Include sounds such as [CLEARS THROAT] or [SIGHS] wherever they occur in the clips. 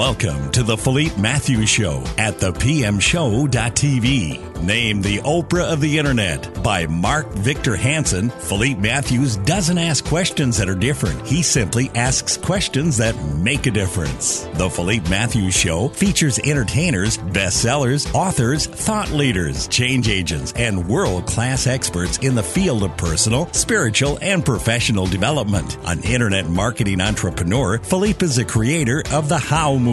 Welcome to the Philippe Matthews Show at thepmshow.tv. Named the Oprah of the Internet by Mark Victor Hansen, Philippe Matthews doesn't ask questions that are different. He simply asks questions that make a difference. The Philippe Matthews Show features entertainers, bestsellers, authors, thought leaders, change agents, and world class experts in the field of personal, spiritual, and professional development. An internet marketing entrepreneur, Philippe is a creator of the How movement,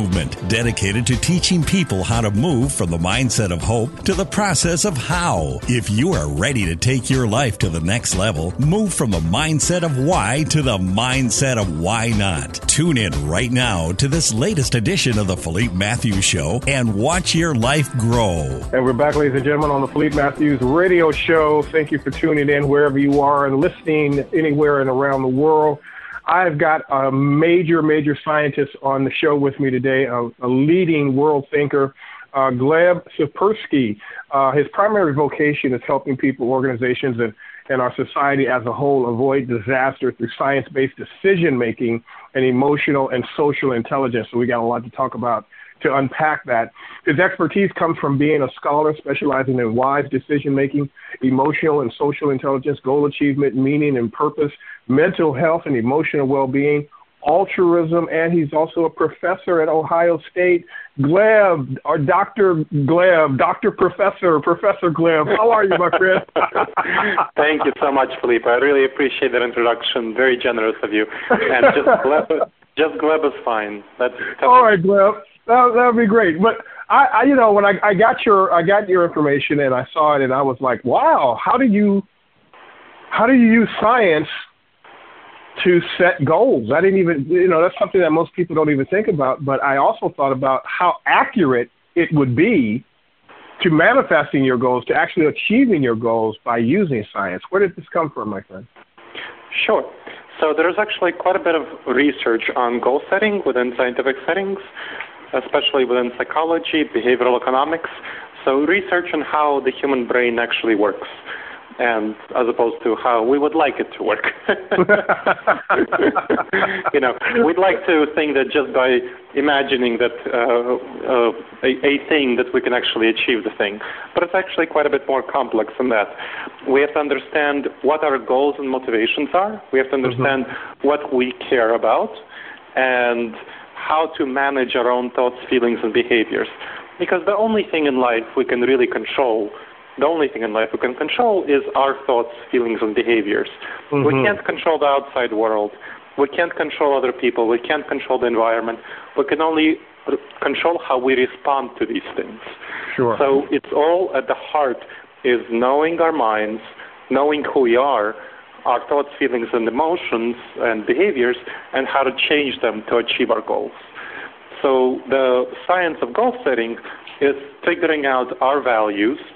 dedicated to teaching people how to move from the mindset of hope to the process of how. If you are ready to take your life to the next level, move from the mindset of why to the mindset of why not. Tune in right now to this latest edition of the Philippe Matthews Show and watch your life grow. And we're back, ladies and gentlemen, on the Philippe Matthews radio show. Thank you for tuning in wherever you are and listening anywhere and around the world. I've got a major, major scientist on the show with me today, a, a leading world thinker, uh, Gleb Tsipursky. Uh, his primary vocation is helping people, organizations, and, and our society as a whole avoid disaster through science based decision making and emotional and social intelligence. So, we got a lot to talk about to unpack that. His expertise comes from being a scholar specializing in wise decision making, emotional and social intelligence, goal achievement, meaning and purpose, mental health and emotional well being, altruism, and he's also a professor at Ohio State. Gleb, or Dr. Gleb, Dr. Professor, Professor Gleb, how are you, my friend? [LAUGHS] Thank you so much, Philippe. I really appreciate that introduction. Very generous of you. And just [LAUGHS] Gleb, just Gleb is fine. That's all right, Gleb. That would be great. But I, I, you know, when I, I got your I got your information and I saw it and I was like, wow, how do you how do you use science to set goals. I didn't even, you know, that's something that most people don't even think about. But I also thought about how accurate it would be to manifesting your goals, to actually achieving your goals by using science. Where did this come from, my friend? Sure. So there's actually quite a bit of research on goal setting within scientific settings, especially within psychology, behavioral economics. So research on how the human brain actually works and as opposed to how we would like it to work. [LAUGHS] you know, we'd like to think that just by imagining that uh, uh, a, a thing that we can actually achieve the thing, but it's actually quite a bit more complex than that. We have to understand what our goals and motivations are. We have to understand mm-hmm. what we care about, and how to manage our own thoughts, feelings, and behaviors. Because the only thing in life we can really control the only thing in life we can control is our thoughts, feelings, and behaviors. Mm-hmm. We can't control the outside world. We can't control other people. We can't control the environment. We can only control how we respond to these things. Sure. So it's all at the heart is knowing our minds, knowing who we are, our thoughts, feelings, and emotions and behaviors, and how to change them to achieve our goals. So the science of goal setting is figuring out our values –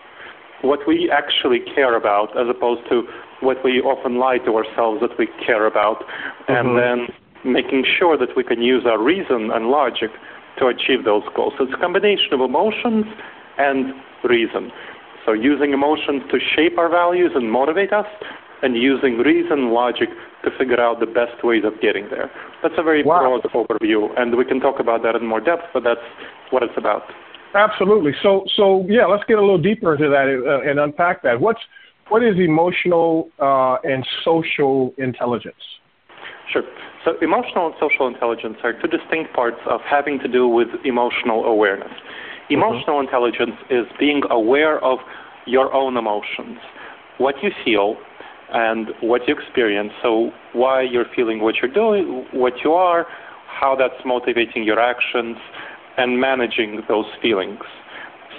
what we actually care about as opposed to what we often lie to ourselves that we care about, mm-hmm. and then making sure that we can use our reason and logic to achieve those goals. So it's a combination of emotions and reason. So using emotions to shape our values and motivate us, and using reason, logic to figure out the best ways of getting there. That's a very wow. broad overview, and we can talk about that in more depth, but that's what it's about. Absolutely. So, so yeah, let's get a little deeper into that uh, and unpack that. What's what is emotional uh, and social intelligence? Sure. So, emotional and social intelligence are two distinct parts of having to do with emotional awareness. Mm-hmm. Emotional mm-hmm. intelligence is being aware of your own emotions, what you feel, and what you experience. So, why you're feeling what you're doing, what you are, how that's motivating your actions, and managing those feelings.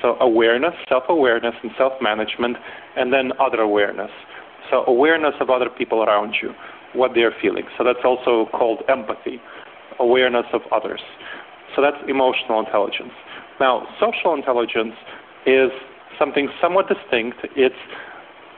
So awareness, self-awareness, and self-management, and then other awareness. So awareness of other people around you, what they're feeling. So that's also called empathy, awareness of others. So that's emotional intelligence. Now, social intelligence is something somewhat distinct. It's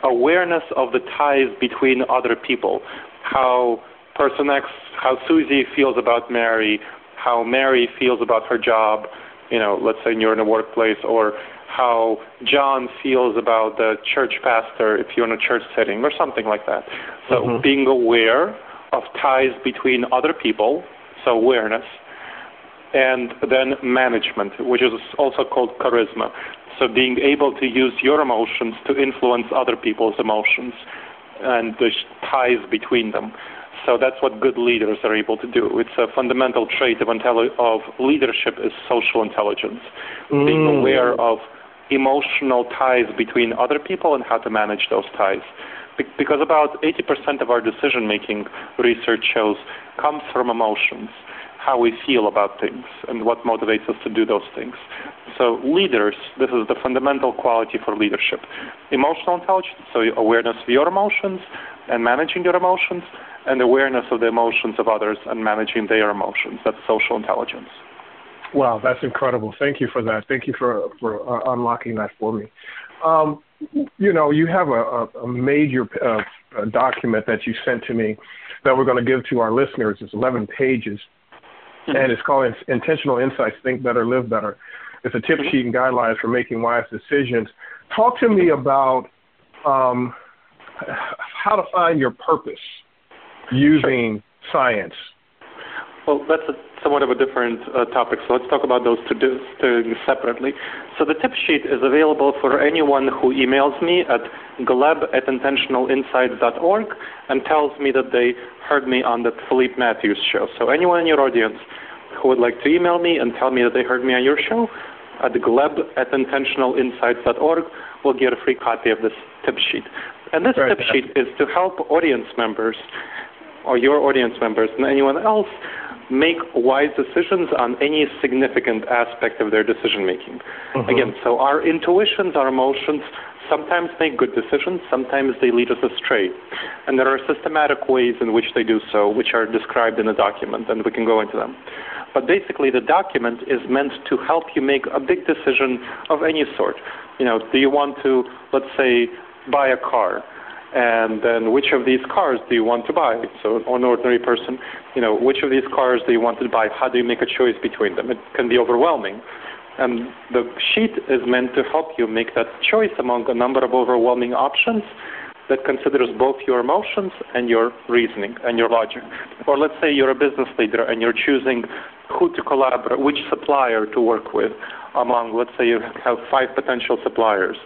awareness of the ties between other people, how person X, how Susie feels about Mary, how Mary feels about her job, you know, let's say you're in a workplace, or how John feels about the church pastor if you're in a church setting, or something like that. So mm-hmm. being aware of ties between other people, so awareness, and then management, which is also called charisma. So being able to use your emotions to influence other people's emotions and the ties between them. So that's what good leaders are able to do. It's a fundamental trait of, intelli- of leadership is social intelligence, mm. being aware of emotional ties between other people and how to manage those ties. Be- because about 80% of our decision making, research shows, comes from emotions, how we feel about things, and what motivates us to do those things. So, leaders, this is the fundamental quality for leadership emotional intelligence, so awareness of your emotions and managing your emotions, and awareness of the emotions of others and managing their emotions. That's social intelligence. Wow, that's incredible. Thank you for that. Thank you for for uh, unlocking that for me. Um, you know, you have a, a major uh, document that you sent to me that we're going to give to our listeners. It's 11 pages. And it's called Intentional Insights: Think Better, Live Better. It's a tip mm-hmm. sheet and guidelines for making wise decisions. Talk to me about um, how to find your purpose using science. Well, that's a somewhat of a different uh, topic, so let's talk about those two things separately. So the tip sheet is available for anyone who emails me at gleb at intentionalinsights.org and tells me that they heard me on the Philippe Matthews show. So anyone in your audience who would like to email me and tell me that they heard me on your show at gleb at intentionalinsights.org will get a free copy of this tip sheet. And this tip sheet is to help audience members or your audience members and anyone else make wise decisions on any significant aspect of their decision making. Mm-hmm. Again, so our intuitions, our emotions, sometimes make good decisions, sometimes they lead us astray. And there are systematic ways in which they do so, which are described in the document, and we can go into them. But basically, the document is meant to help you make a big decision of any sort. You know, do you want to, let's say, buy a car? And then which of these cars do you want to buy? So, an ordinary person, you know, which of these cars do you want to buy? How do you make a choice between them? It can be overwhelming. And the sheet is meant to help you make that choice among a number of overwhelming options that considers both your emotions and your reasoning and your logic. Or let's say you're a business leader and you're choosing who to collaborate, which supplier to work with among, let's say you have five potential suppliers.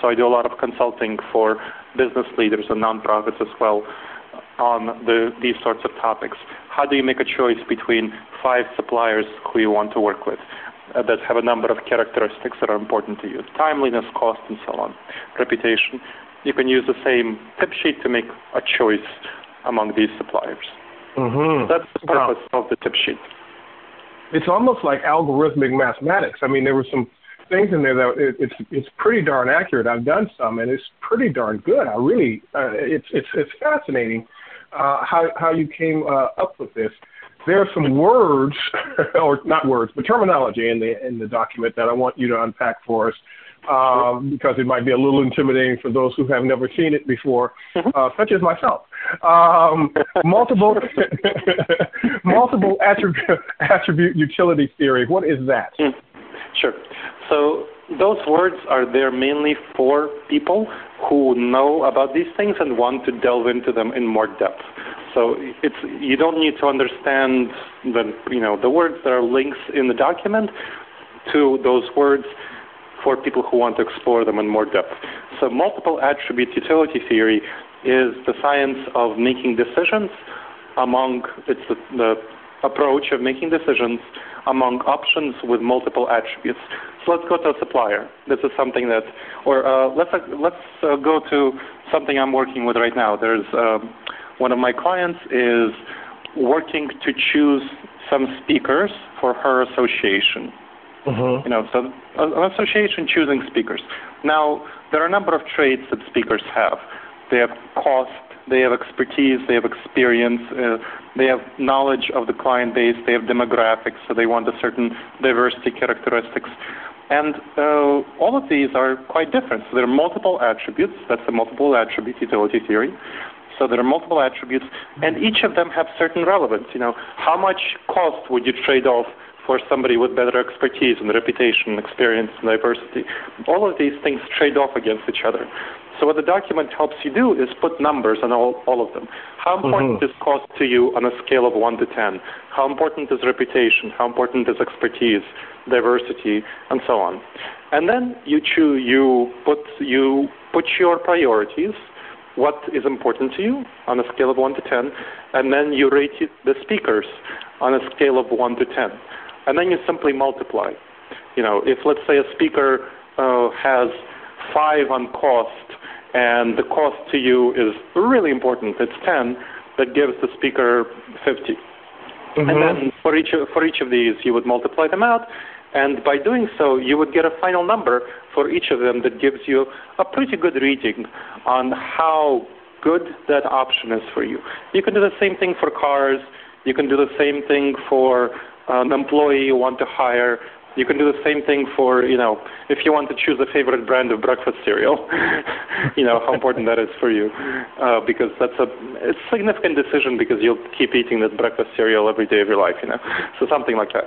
So I do a lot of consulting for business leaders and nonprofits as well on the, these sorts of topics. How do you make a choice between five suppliers who you want to work with uh, that have a number of characteristics that are important to you? Timeliness, cost, and so on. Reputation. You can use the same tip sheet to make a choice among these suppliers. Mm-hmm. That's the purpose wow. of the tip sheet. It's almost like algorithmic mathematics. I mean, there were some things in there that it, it's it's pretty darn accurate. I've done some, and it's pretty darn good. I really, uh, it's it's it's fascinating uh, how how you came uh, up with this. There are some words, [LAUGHS] or not words, but terminology in the in the document that I want you to unpack for us. Um, because it might be a little intimidating for those who have never seen it before, mm-hmm. uh, such as myself. Um, multiple [LAUGHS] multiple attribute attribute utility theory. What is that? Mm. Sure. So those words are there mainly for people who know about these things and want to delve into them in more depth. So it's you don't need to understand the you know the words that are links in the document to those words for people who want to explore them in more depth. So multiple attribute utility theory is the science of making decisions among it's the, the approach of making decisions among options with multiple attributes. So let's go to a supplier. This is something that, or uh, let's uh, let's uh, go to something I'm working with right now. There's um, one of my clients is working to choose some speakers for her association. Mm-hmm. You know, so an association choosing speakers. Now there are a number of traits that speakers have. They have cost, they have expertise, they have experience, uh, they have knowledge of the client base, they have demographics, so they want a certain diversity characteristics. And uh, all of these are quite different. So there are multiple attributes. That's the multiple attribute utility theory. So there are multiple attributes, and each of them have certain relevance. You know, how much cost would you trade off for somebody with better expertise and reputation, experience, and diversity? All of these things trade off against each other. So what the document helps you do is put numbers on all, all of them. How important mm-hmm. is cost to you on a scale of 1 to 10? How important is reputation? How important is expertise, diversity, and so on? And then you choose, you put, you put your priorities, what is important to you on a scale of 1 to 10, and then you rate the speakers on a scale of 1 to 10. And then you simply multiply. You know, if let's say a speaker uh, has 5 on cost and the cost to you is really important, it's 10, that gives the speaker 50. Mm-hmm. And then for each, for each of these, you would multiply them out, and by doing so, you would get a final number for each of them that gives you a pretty good reading on how good that option is for you. You can do the same thing for cars. You can do the same thing for an employee you want to hire. You can do the same thing for, you know, if you want to choose a favorite brand of breakfast cereal, [LAUGHS] you know, how important that is for you. Uh, because that's a, a significant decision because you'll keep eating that breakfast cereal every day of your life, you know. So something like that.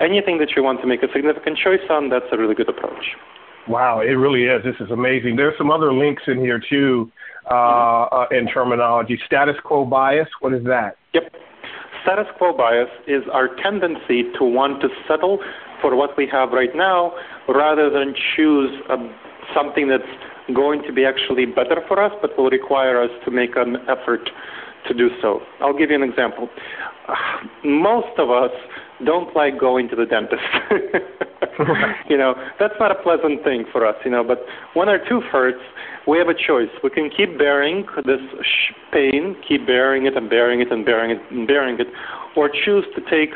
Anything that you want to make a significant choice on, that's a really good approach. Wow, it really is. This is amazing. There's some other links in here too uh, uh, in terminology. Status quo bias, what is that? Yep. Status quo bias is our tendency to want to settle for what we have right now rather than choose a, something that's going to be actually better for us but will require us to make an effort to do so. I'll give you an example. [SIGHS] Most of us don't like going to the dentist. [LAUGHS] you know, that's not a pleasant thing for us, you know, but when our tooth hurts, we have a choice. We can keep bearing this pain, keep bearing it and bearing it and bearing it and bearing it, or choose to take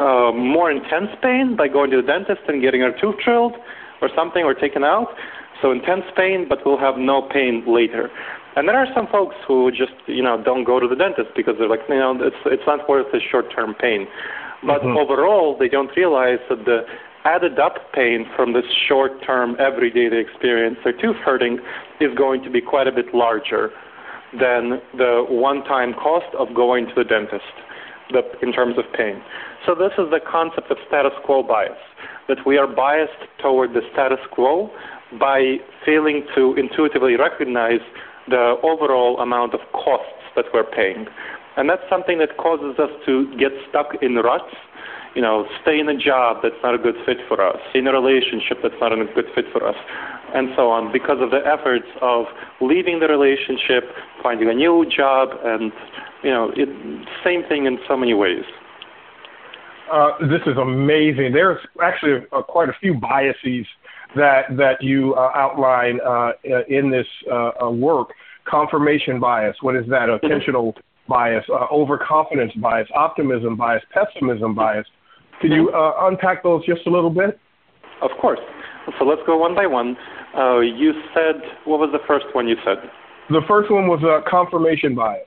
uh, more intense pain by going to the dentist and getting our tooth drilled or something or taken out. So intense pain, but we'll have no pain later. And there are some folks who just, you know, don't go to the dentist because they're like, you know, it's it's not worth the short-term pain. But mm-hmm. overall, they don't realize that the added up pain from this short-term, everyday they experience, their tooth hurting, is going to be quite a bit larger than the one-time cost of going to the dentist the, in terms of pain. So this is the concept of status quo bias, that we are biased toward the status quo by failing to intuitively recognize the overall amount of costs that we're paying. And that's something that causes us to get stuck in ruts, you know, stay in a job that's not a good fit for us, in a relationship that's not a good fit for us, and so on, because of the efforts of leaving the relationship, finding a new job, and, you know, it, same thing in so many ways. Uh, this is amazing. There's actually a, a, quite a few biases that that you uh, outline uh, in this uh, uh, work. Confirmation bias. What is that? Attentional bias, uh, overconfidence bias, optimism bias, pessimism bias. Can you uh, unpack those just a little bit? Of course. So let's go one by one. Uh, you said, what was the first one you said? The first one was uh, confirmation bias.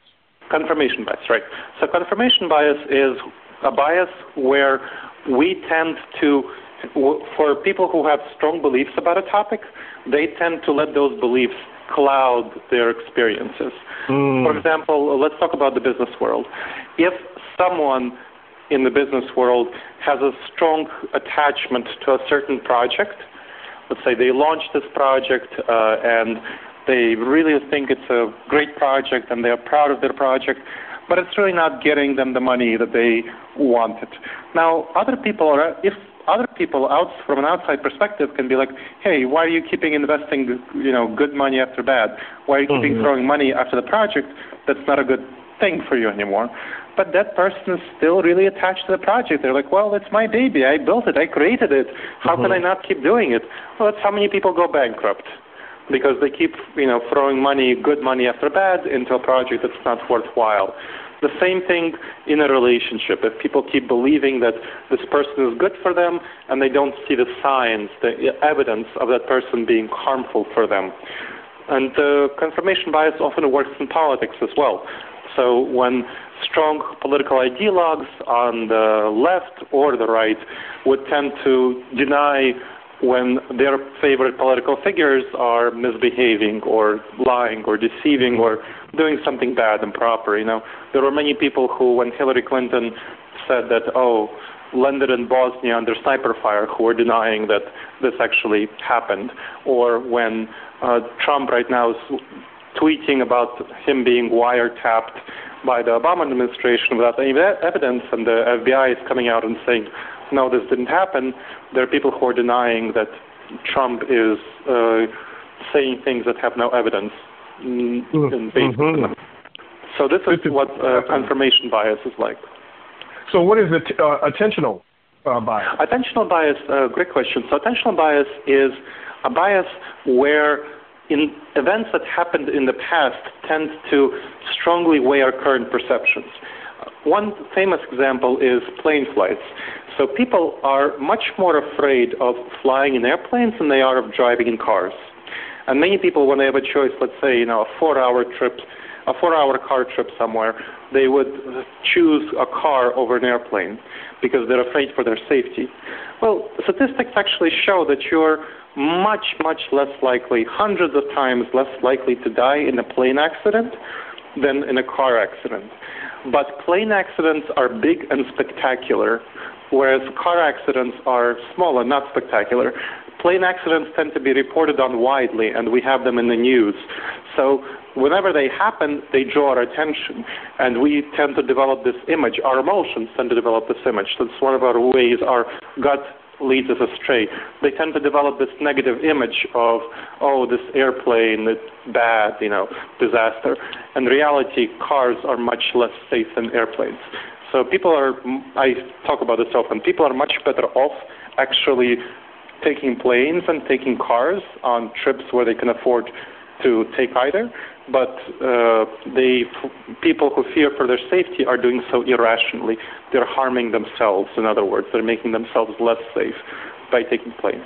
Confirmation bias, right. So confirmation bias is a bias where we tend to, for people who have strong beliefs about a topic, they tend to let those beliefs cloud their experiences. Mm. For example, let's talk about the business world. If someone in the business world has a strong attachment to a certain project, let's say they launch this project uh, and they really think it's a great project and they're proud of their project, but it's really not getting them the money that they wanted. Now, other people are, if other people out from an outside perspective can be like, hey, why are you keeping investing, you know, good money after bad? Why are you keeping mm-hmm. throwing money after the project that's not a good thing for you anymore? But that person is still really attached to the project. They're like, well, it's my baby. I built it. I created it. How mm-hmm. can I not keep doing it? Well, that's how many people go bankrupt because they keep, you know, throwing money, good money after bad, into a project that's not worthwhile. The same thing in a relationship. If people keep believing that this person is good for them and they don't see the signs, the evidence of that person being harmful for them. And uh, confirmation bias often works in politics as well. So when strong political ideologues on the left or the right would tend to deny when their favorite political figures are misbehaving or lying or deceiving or doing something bad and proper. You know, there were many people who, when Hillary Clinton said that, oh, landed in Bosnia under sniper fire who are denying that this actually happened, or when uh, Trump right now is tweeting about him being wiretapped by the Obama administration without any evidence, and the FBI is coming out and saying, no, this didn't happen. There are people who are denying that Trump is uh, saying things that have no evidence mm, in mm-hmm. So this is what uh, confirmation bias is like. So what is it, uh, attentional uh, bias? Attentional bias, uh, great question. So attentional bias is a bias where in events that happened in the past tend to strongly weigh our current perceptions. One famous example is plane flights. So people are much more afraid of flying in airplanes than they are of driving in cars. And many people, when they have a choice, let's say, you know, a four-hour trip, a four-hour car trip somewhere, they would choose a car over an airplane because they're afraid for their safety. Well, statistics actually show that you're much, much less likely, hundreds of times less likely to die in a plane accident than in a car accident. But plane accidents are big and spectacular, whereas car accidents are small and not spectacular. Plane accidents tend to be reported on widely, and we have them in the news. So whenever they happen, they draw our attention, and we tend to develop this image. Our emotions tend to develop this image. That's one of our ways our gut leads us astray. They tend to develop this negative image of, oh, this airplane, it's bad, you know, disaster. In reality, cars are much less safe than airplanes. So people are, I talk about this often, people are much better off actually taking planes and taking cars on trips where they can afford to take either but uh, they, people who fear for their safety are doing so irrationally. They're harming themselves. In other words, they're making themselves less safe by taking planes.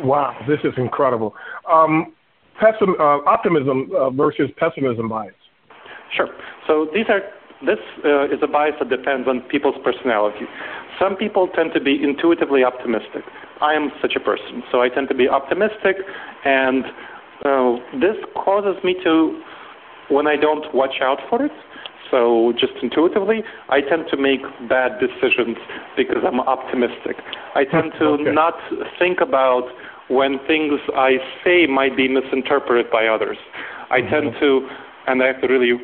Wow, this is incredible. Um, pessim- uh, optimism uh, versus pessimism bias. Sure. So these are this uh, is a bias that depends on people's personality. Some people tend to be intuitively optimistic. I am such a person, so I tend to be optimistic and so this causes me to, when I don't watch out for it, so just intuitively, I tend to make bad decisions because I'm optimistic. I tend to [LAUGHS] okay. not think about when things I say might be misinterpreted by others. I mm-hmm. tend to, and I have to really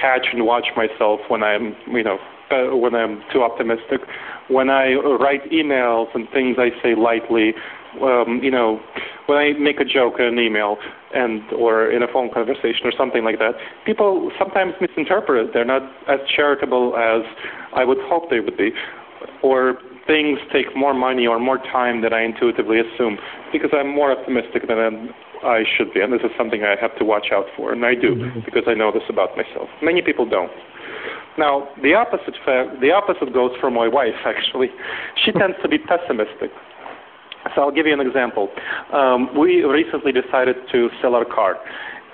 catch and watch myself when I'm, you know, uh, when I'm too optimistic. When I write emails and things I say lightly, um, you know, when I make a joke in an email and or in a phone conversation or something like that, people sometimes misinterpret. They're not as charitable as I would hope they would be, or things take more money or more time than I intuitively assume because I'm more optimistic than I should be, and this is something I have to watch out for, and I do mm-hmm. because I know this about myself. Many people don't. Now, the opposite fact, the opposite goes for my wife. Actually, she [LAUGHS] tends to be pessimistic. So I'll give you an example. Um, we recently decided to sell our car,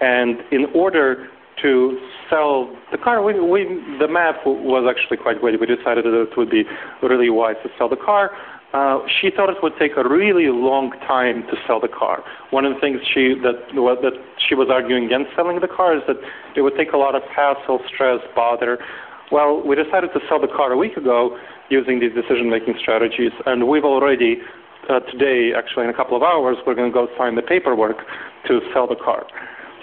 and in order to sell the car, we, we, the math was actually quite good. We decided that it would be really wise to sell the car. Uh, she thought it would take a really long time to sell the car. One of the things she that that she was arguing against selling the car is that it would take a lot of hassle, stress, bother. Well, we decided to sell the car a week ago using these decision-making strategies, and we've already uh, today, actually in a couple of hours, we're going to go sign the paperwork to sell the car.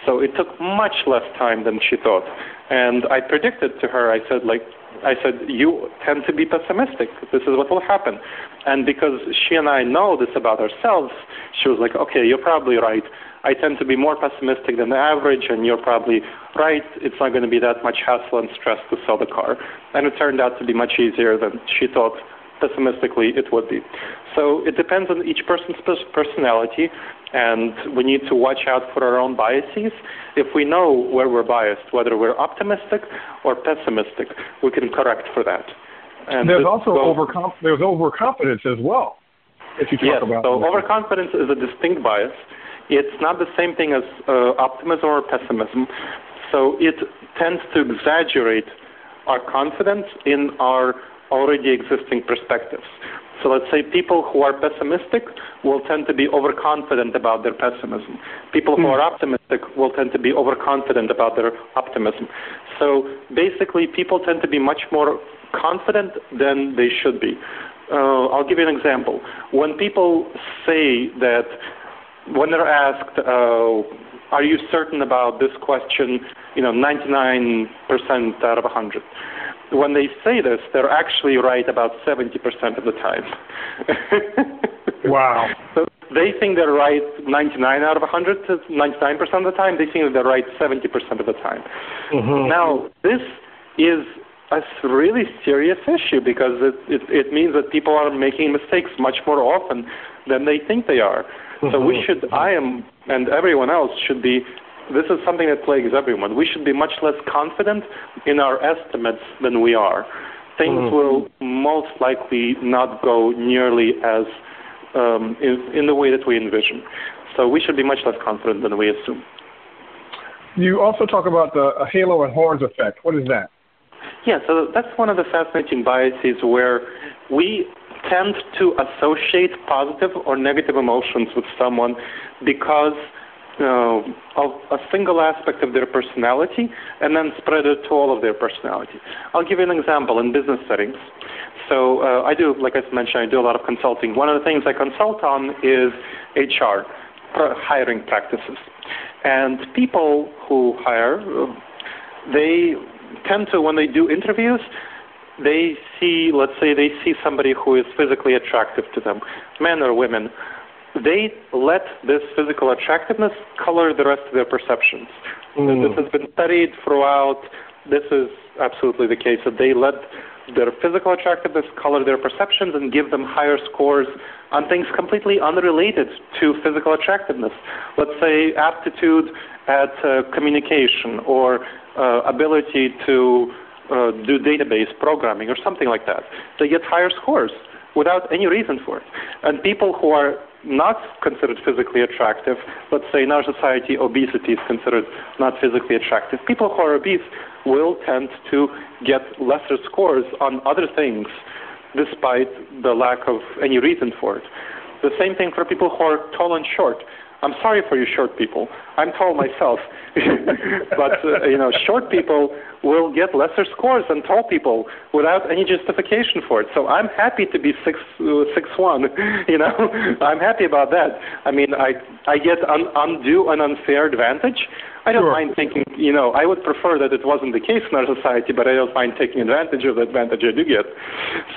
So it took much less time than she thought. And I predicted to her, I said, like, I said, you tend to be pessimistic. This is what will happen. And because she and I know this about ourselves, she was like, okay, you're probably right. I tend to be more pessimistic than the average, and you're probably right. It's not going to be that much hassle and stress to sell the car. And it turned out to be much easier than she thought pessimistically it would be. So it depends on each person's personality, and we need to watch out for our own biases. If we know where we're biased, whether we're optimistic or pessimistic, we can correct for that. And there's also goes, overconf- there's overconfidence as well. If you talk yes, about so overconfidence is a distinct bias. It's not the same thing as uh, optimism or pessimism. So it tends to exaggerate our confidence in our already existing perspectives. So let's say people who are pessimistic will tend to be overconfident about their pessimism. People who are optimistic will tend to be overconfident about their optimism. So basically, people tend to be much more confident than they should be. uh, I'll give you an example. When people say that, when they're asked, uh, "Are you certain about this question?" You know, 99% out of 100. When they say this, they're actually right about 70% of the time. [LAUGHS] wow. So they think they're right 99 out of 100 to 99% of the time. They think they're right 70% of the time. Mm-hmm. Now, this is a really serious issue because it, it, it means that people are making mistakes much more often than they think they are. Mm-hmm. So we mm-hmm. should, I am, and everyone else should be. This is something that plagues everyone. We should be much less confident in our estimates than we are. Things mm-hmm. will most likely not go nearly as um, in, in the way that we envision. So we should be much less confident than we assume. You also talk about the halo and horns effect. What is that? Yeah, so that's one of the fascinating biases where we tend to associate positive or negative emotions with someone because uh, a single aspect of their personality and then spread it to all of their personality. I'll give you an example in business settings. So uh, I do, like I mentioned, I do a lot of consulting. One of the things I consult on is HR, hiring practices. And people who hire, they tend to, when they do interviews, they see, let's say, they see somebody who is physically attractive to them, men or women. They let this physical attractiveness color the rest of their perceptions. Mm. This has been studied throughout. This is absolutely the case that they let their physical attractiveness color their perceptions and give them higher scores on things completely unrelated to physical attractiveness. Let's say aptitude at uh, communication or uh, ability to uh, do database programming or something like that. They get higher scores without any reason for it. And people who are not considered physically attractive, let's say in our society obesity is considered not physically attractive, people who are obese will tend to get lesser scores on other things despite the lack of any reason for it. The same thing for people who are tall and short. I'm sorry for you short people. I'm tall myself. [LAUGHS] but uh, you know, short people will get lesser scores than tall people without any justification for it. So I'm happy to be six uh, six one. [LAUGHS] You know, I'm happy about that. I mean, I I get un, undue and unfair advantage. I don't sure. mind taking, you know, I would prefer that it wasn't the case in our society, but I don't mind taking advantage of the advantage I do get.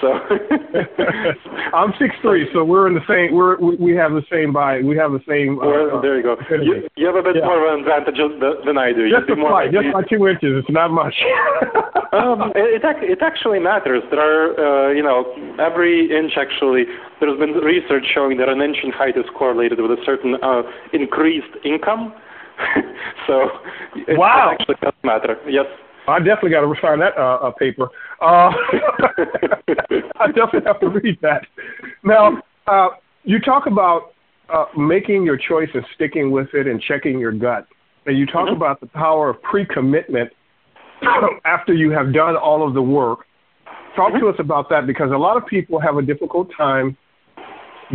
So [LAUGHS] I'm six three, so we're in the same. We're we have the same by we have the same. Uh, well, there you go. You, you, have a bit yeah. more of an advantage than I do. Just a slight, just by two inches. It's not much. [LAUGHS] um, it it actually matters. There are, uh, you know, every inch actually. There's been research showing that an inch in height is correlated with a certain uh, increased income. [LAUGHS] so it wow. actually does matter. Yes. I definitely got to sign that uh, uh, paper. Uh, [LAUGHS] I definitely have to read that. Now, uh, you talk about uh, making your choice and sticking with it and checking your gut. And you talk mm-hmm. about the power of pre-commitment [CLEARS THROAT] after you have done all of the work. Talk mm-hmm. to us about that because a lot of people have a difficult time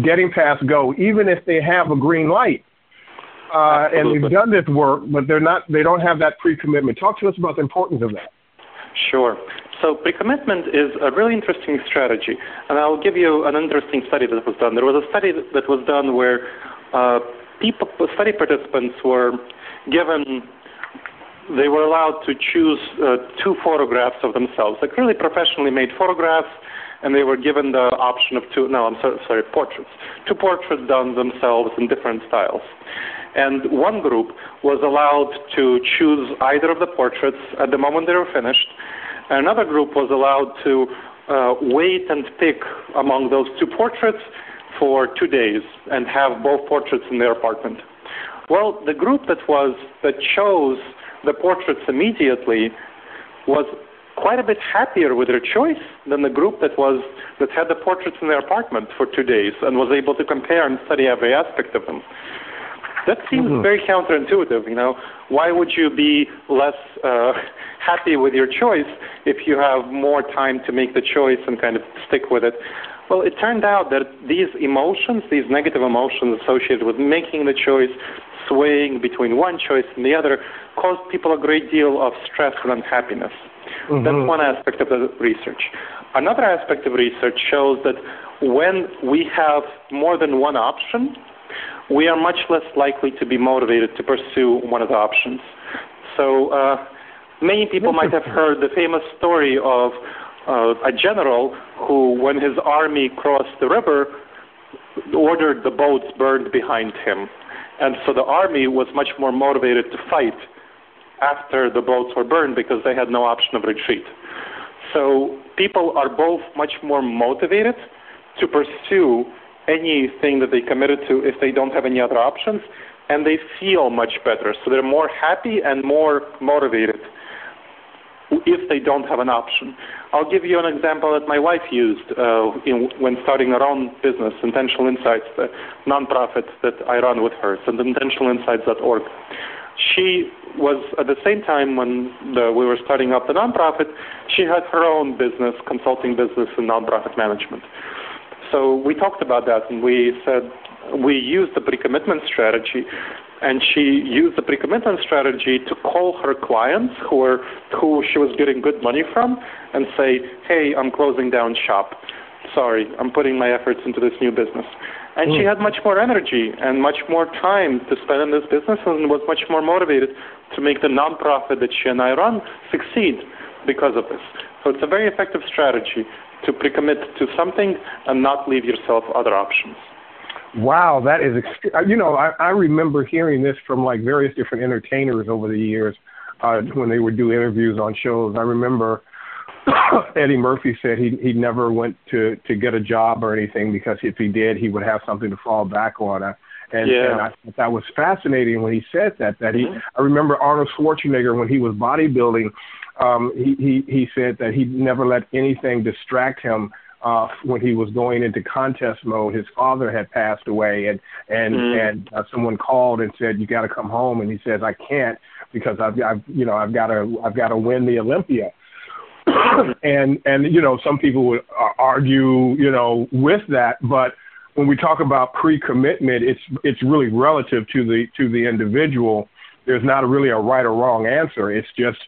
getting past go, even if they have a green light uh, and they've done this work, but they're not. They don't have that pre-commitment. Talk to us about the importance of that. Sure. So pre-commitment is a really interesting strategy, and I'll give you an interesting study that was done. There was a study that was done where uh, people, study participants were given they were allowed to choose uh, two photographs of themselves, like really professionally made photographs, and they were given the option of two, no, I'm sorry, sorry portraits, two portraits done themselves in different styles. And one group was allowed to choose either of the portraits at the moment they were finished. Another group was allowed to uh, wait and pick among those two portraits for two days and have both portraits in their apartment. Well, the group that was that chose the portraits immediately was quite a bit happier with their choice than the group that was that had the portraits in their apartment for two days and was able to compare and study every aspect of them. That seems mm-hmm. very counterintuitive. You know, why would you be less uh, [LAUGHS] happy with your choice if you have more time to make the choice and kind of stick with it? Well, it turned out that these emotions, these negative emotions associated with making the choice, swaying between one choice and the other, caused people a great deal of stress and unhappiness. Mm-hmm. That's one aspect of the research. Another aspect of research shows that when we have more than one option, we are much less likely to be motivated to pursue one of the options. So uh, many people might have heard the famous story of uh, a general who, when his army crossed the river, ordered the boats burned behind him. And so the army was much more motivated to fight after the boats were burned because they had no option of retreat. So people are both much more motivated to pursue anything that they committed to if they don't have any other options, and they feel much better. So they're more happy and more motivated if they don't have an option. I'll give you an example that my wife used uh, in, when starting her own business, Intentional Insights, the nonprofit that I run with her. At intentionalinsights.org. She was at the same time when the, we were starting up the nonprofit, she had her own business, consulting business and nonprofit management. So we talked about that and we said we used the pre-commitment strategy and she used the pre-commitment strategy to call her clients who were who she was getting good money from and say, "Hey, I'm closing down shop. Sorry, I'm putting my efforts into this new business." And mm. she hmm. had much more energy and much more time to spend in this business and was much more motivated to make the nonprofit that she and I run succeed because of this. So it's a very effective strategy to pre-commit to something and not leave yourself other options. Wow, that is, uh, you know, I, I remember hearing this from like various different entertainers over the years uh, when they would do interviews on shows. I remember [COUGHS] Eddie Murphy said he he never went to to get a job or anything because if he did, he would have something to fall back on. Uh, and, yeah. and I thought that was fascinating when he said that. That he, mm-hmm. I remember Arnold Schwarzenegger when he was bodybuilding um, he, he, he said that he never let anything distract him uh, when he was going into contest mode. His father had passed away, and and mm. and uh, someone called and said, "You got to come home." And he says, "I can't because I've, I've you know I've got to I've got to win the Olympia." [COUGHS] and and you know some people would uh, argue you know with that, but when we talk about pre-commitment, it's it's really relative to the to the individual. There's not really a right or wrong answer. It's just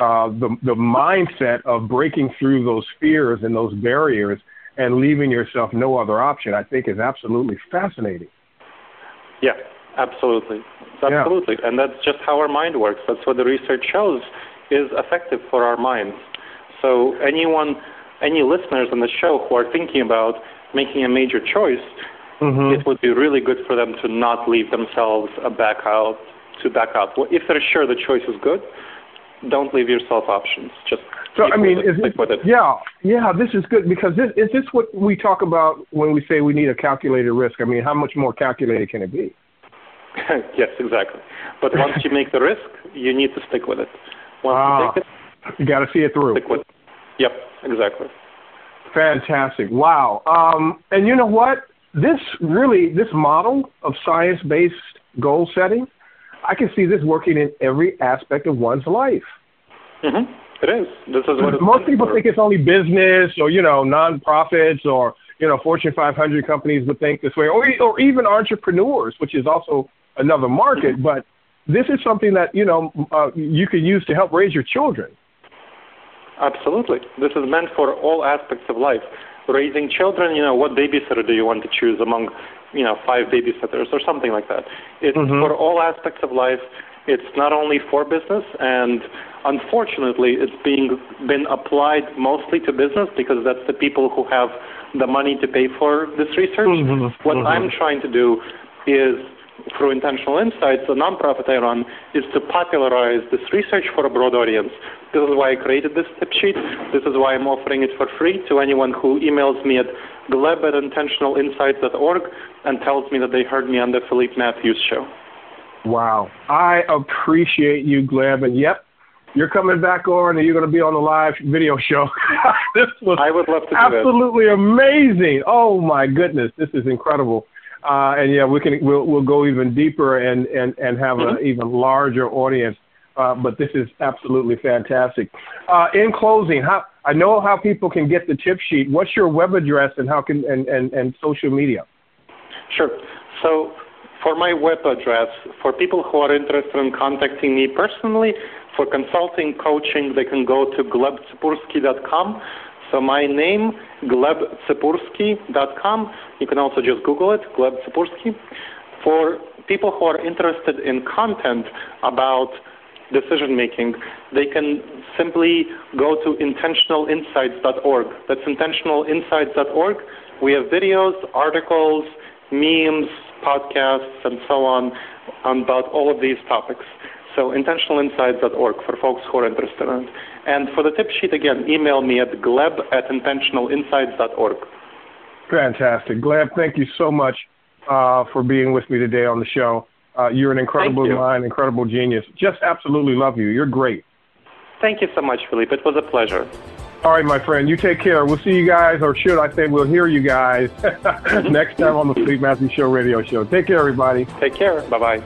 uh, the the mindset of breaking through those fears and those barriers and leaving yourself no other option, I think, is absolutely fascinating. Yeah, absolutely, absolutely, yeah. and that's just how our mind works. That's what the research shows is effective for our minds. So anyone, any listeners on the show who are thinking about making a major choice, mm-hmm. it would be really good for them to not leave themselves a back out to back out. If they're sure the choice is good, don't leave yourself options. Just so I mean, is it, it. yeah, yeah, this is good because this is this what we talk about when we say we need a calculated risk. I mean, how much more calculated can it be? [LAUGHS] yes, exactly. But once you make the risk, you need to stick with it. Once ah, you take it, you got to see it through. Stick with it. Yep, exactly. Fantastic. Wow. Um, and you know what? This really, this model of science-based goal setting I can see this working in every aspect of one's life. Mm-hmm. It is. This is what most people for. think it's only business or you know nonprofits or you know Fortune 500 companies would think this way, or or even entrepreneurs, which is also another market. Mm-hmm. But this is something that you know uh, you can use to help raise your children. Absolutely, this is meant for all aspects of life. Raising children, you know, what babysitter do you want to choose among you know, five babysitters or something like that. It's mm-hmm. for all aspects of life. It's not only for business, and unfortunately, it's being been applied mostly to business because that's the people who have the money to pay for this research. Mm-hmm. What mm-hmm. I'm trying to do is through Intentional Insights, the nonprofit I run, is to popularize this research for a broad audience. This is why I created this tip sheet. This is why I'm offering it for free to anyone who emails me at gleb at intentionalinsights.org and tells me that they heard me on the Philippe Matthews show. Wow. I appreciate you, Gleb. And yep, you're coming back on and you're going to be on the live video show. [LAUGHS] this was I would love to absolutely amazing. Oh my goodness, this is incredible. Uh, and yeah, we can we'll we'll go even deeper and and and have mm-hmm. an even larger audience. Uh, but this is absolutely fantastic. Uh, in closing, how I know how people can get the tip sheet. What's your web address and how can and, and, and social media? Sure. So for my web address, for people who are interested in contacting me personally, for consulting, coaching, they can go to glebtsipursky.com. So my name, glebtsipursky.com. You can also just Google it, Gleb. For people who are interested in content about decision making, they can simply go to intentionalinsights.org. That's intentionalinsights.org. We have videos, articles, memes, podcasts, and so on about all of these topics. So intentionalinsights.org for folks who are interested in it. And for the tip sheet, again, email me at gleb at intentionalinsights.org. Fantastic. Gleb, thank you so much uh, for being with me today on the show. Uh, you're an incredible you. mind, incredible genius. Just absolutely love you. You're great. Thank you so much, Philippe. It was a pleasure. All right, my friend. You take care. We'll see you guys, or should I say, we'll hear you guys [LAUGHS] next time on the Philippe Matthews Show radio show. Take care, everybody. Take care. Bye bye.